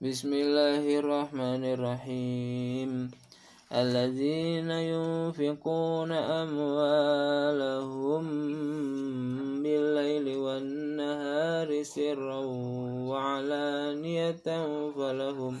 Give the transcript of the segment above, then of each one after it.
بسم الله الرحمن الرحيم الذين ينفقون أموالهم بالليل والنهار سرا وعلانية فلهم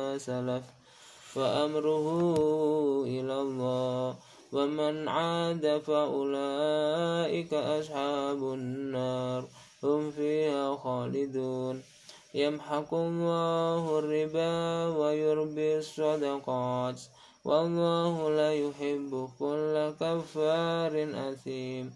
سلف. فأمره إلى الله. ومن عاد فأولئك أصحاب النار. هم فيها خالدون. يمحق الله الربا ويربي الصدقات. والله لا يحب كل كفار أثيم.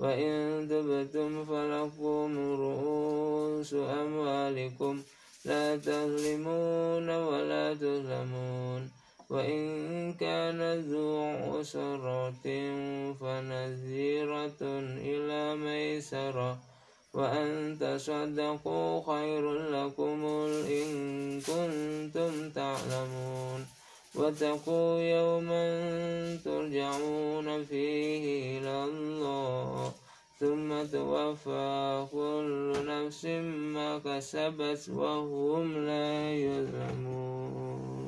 وإن تبتم فلكم رؤوس أموالكم لا تظلمون ولا تظلمون. وإن كان ذو عسرة فنذيرة إلى ميسرة. وأن تصدقوا خير لكم إن كنتم تعلمون. واتقوا يوما ترجعون فيه توفى كل نفس ما كسبت وهم لا يظلمون.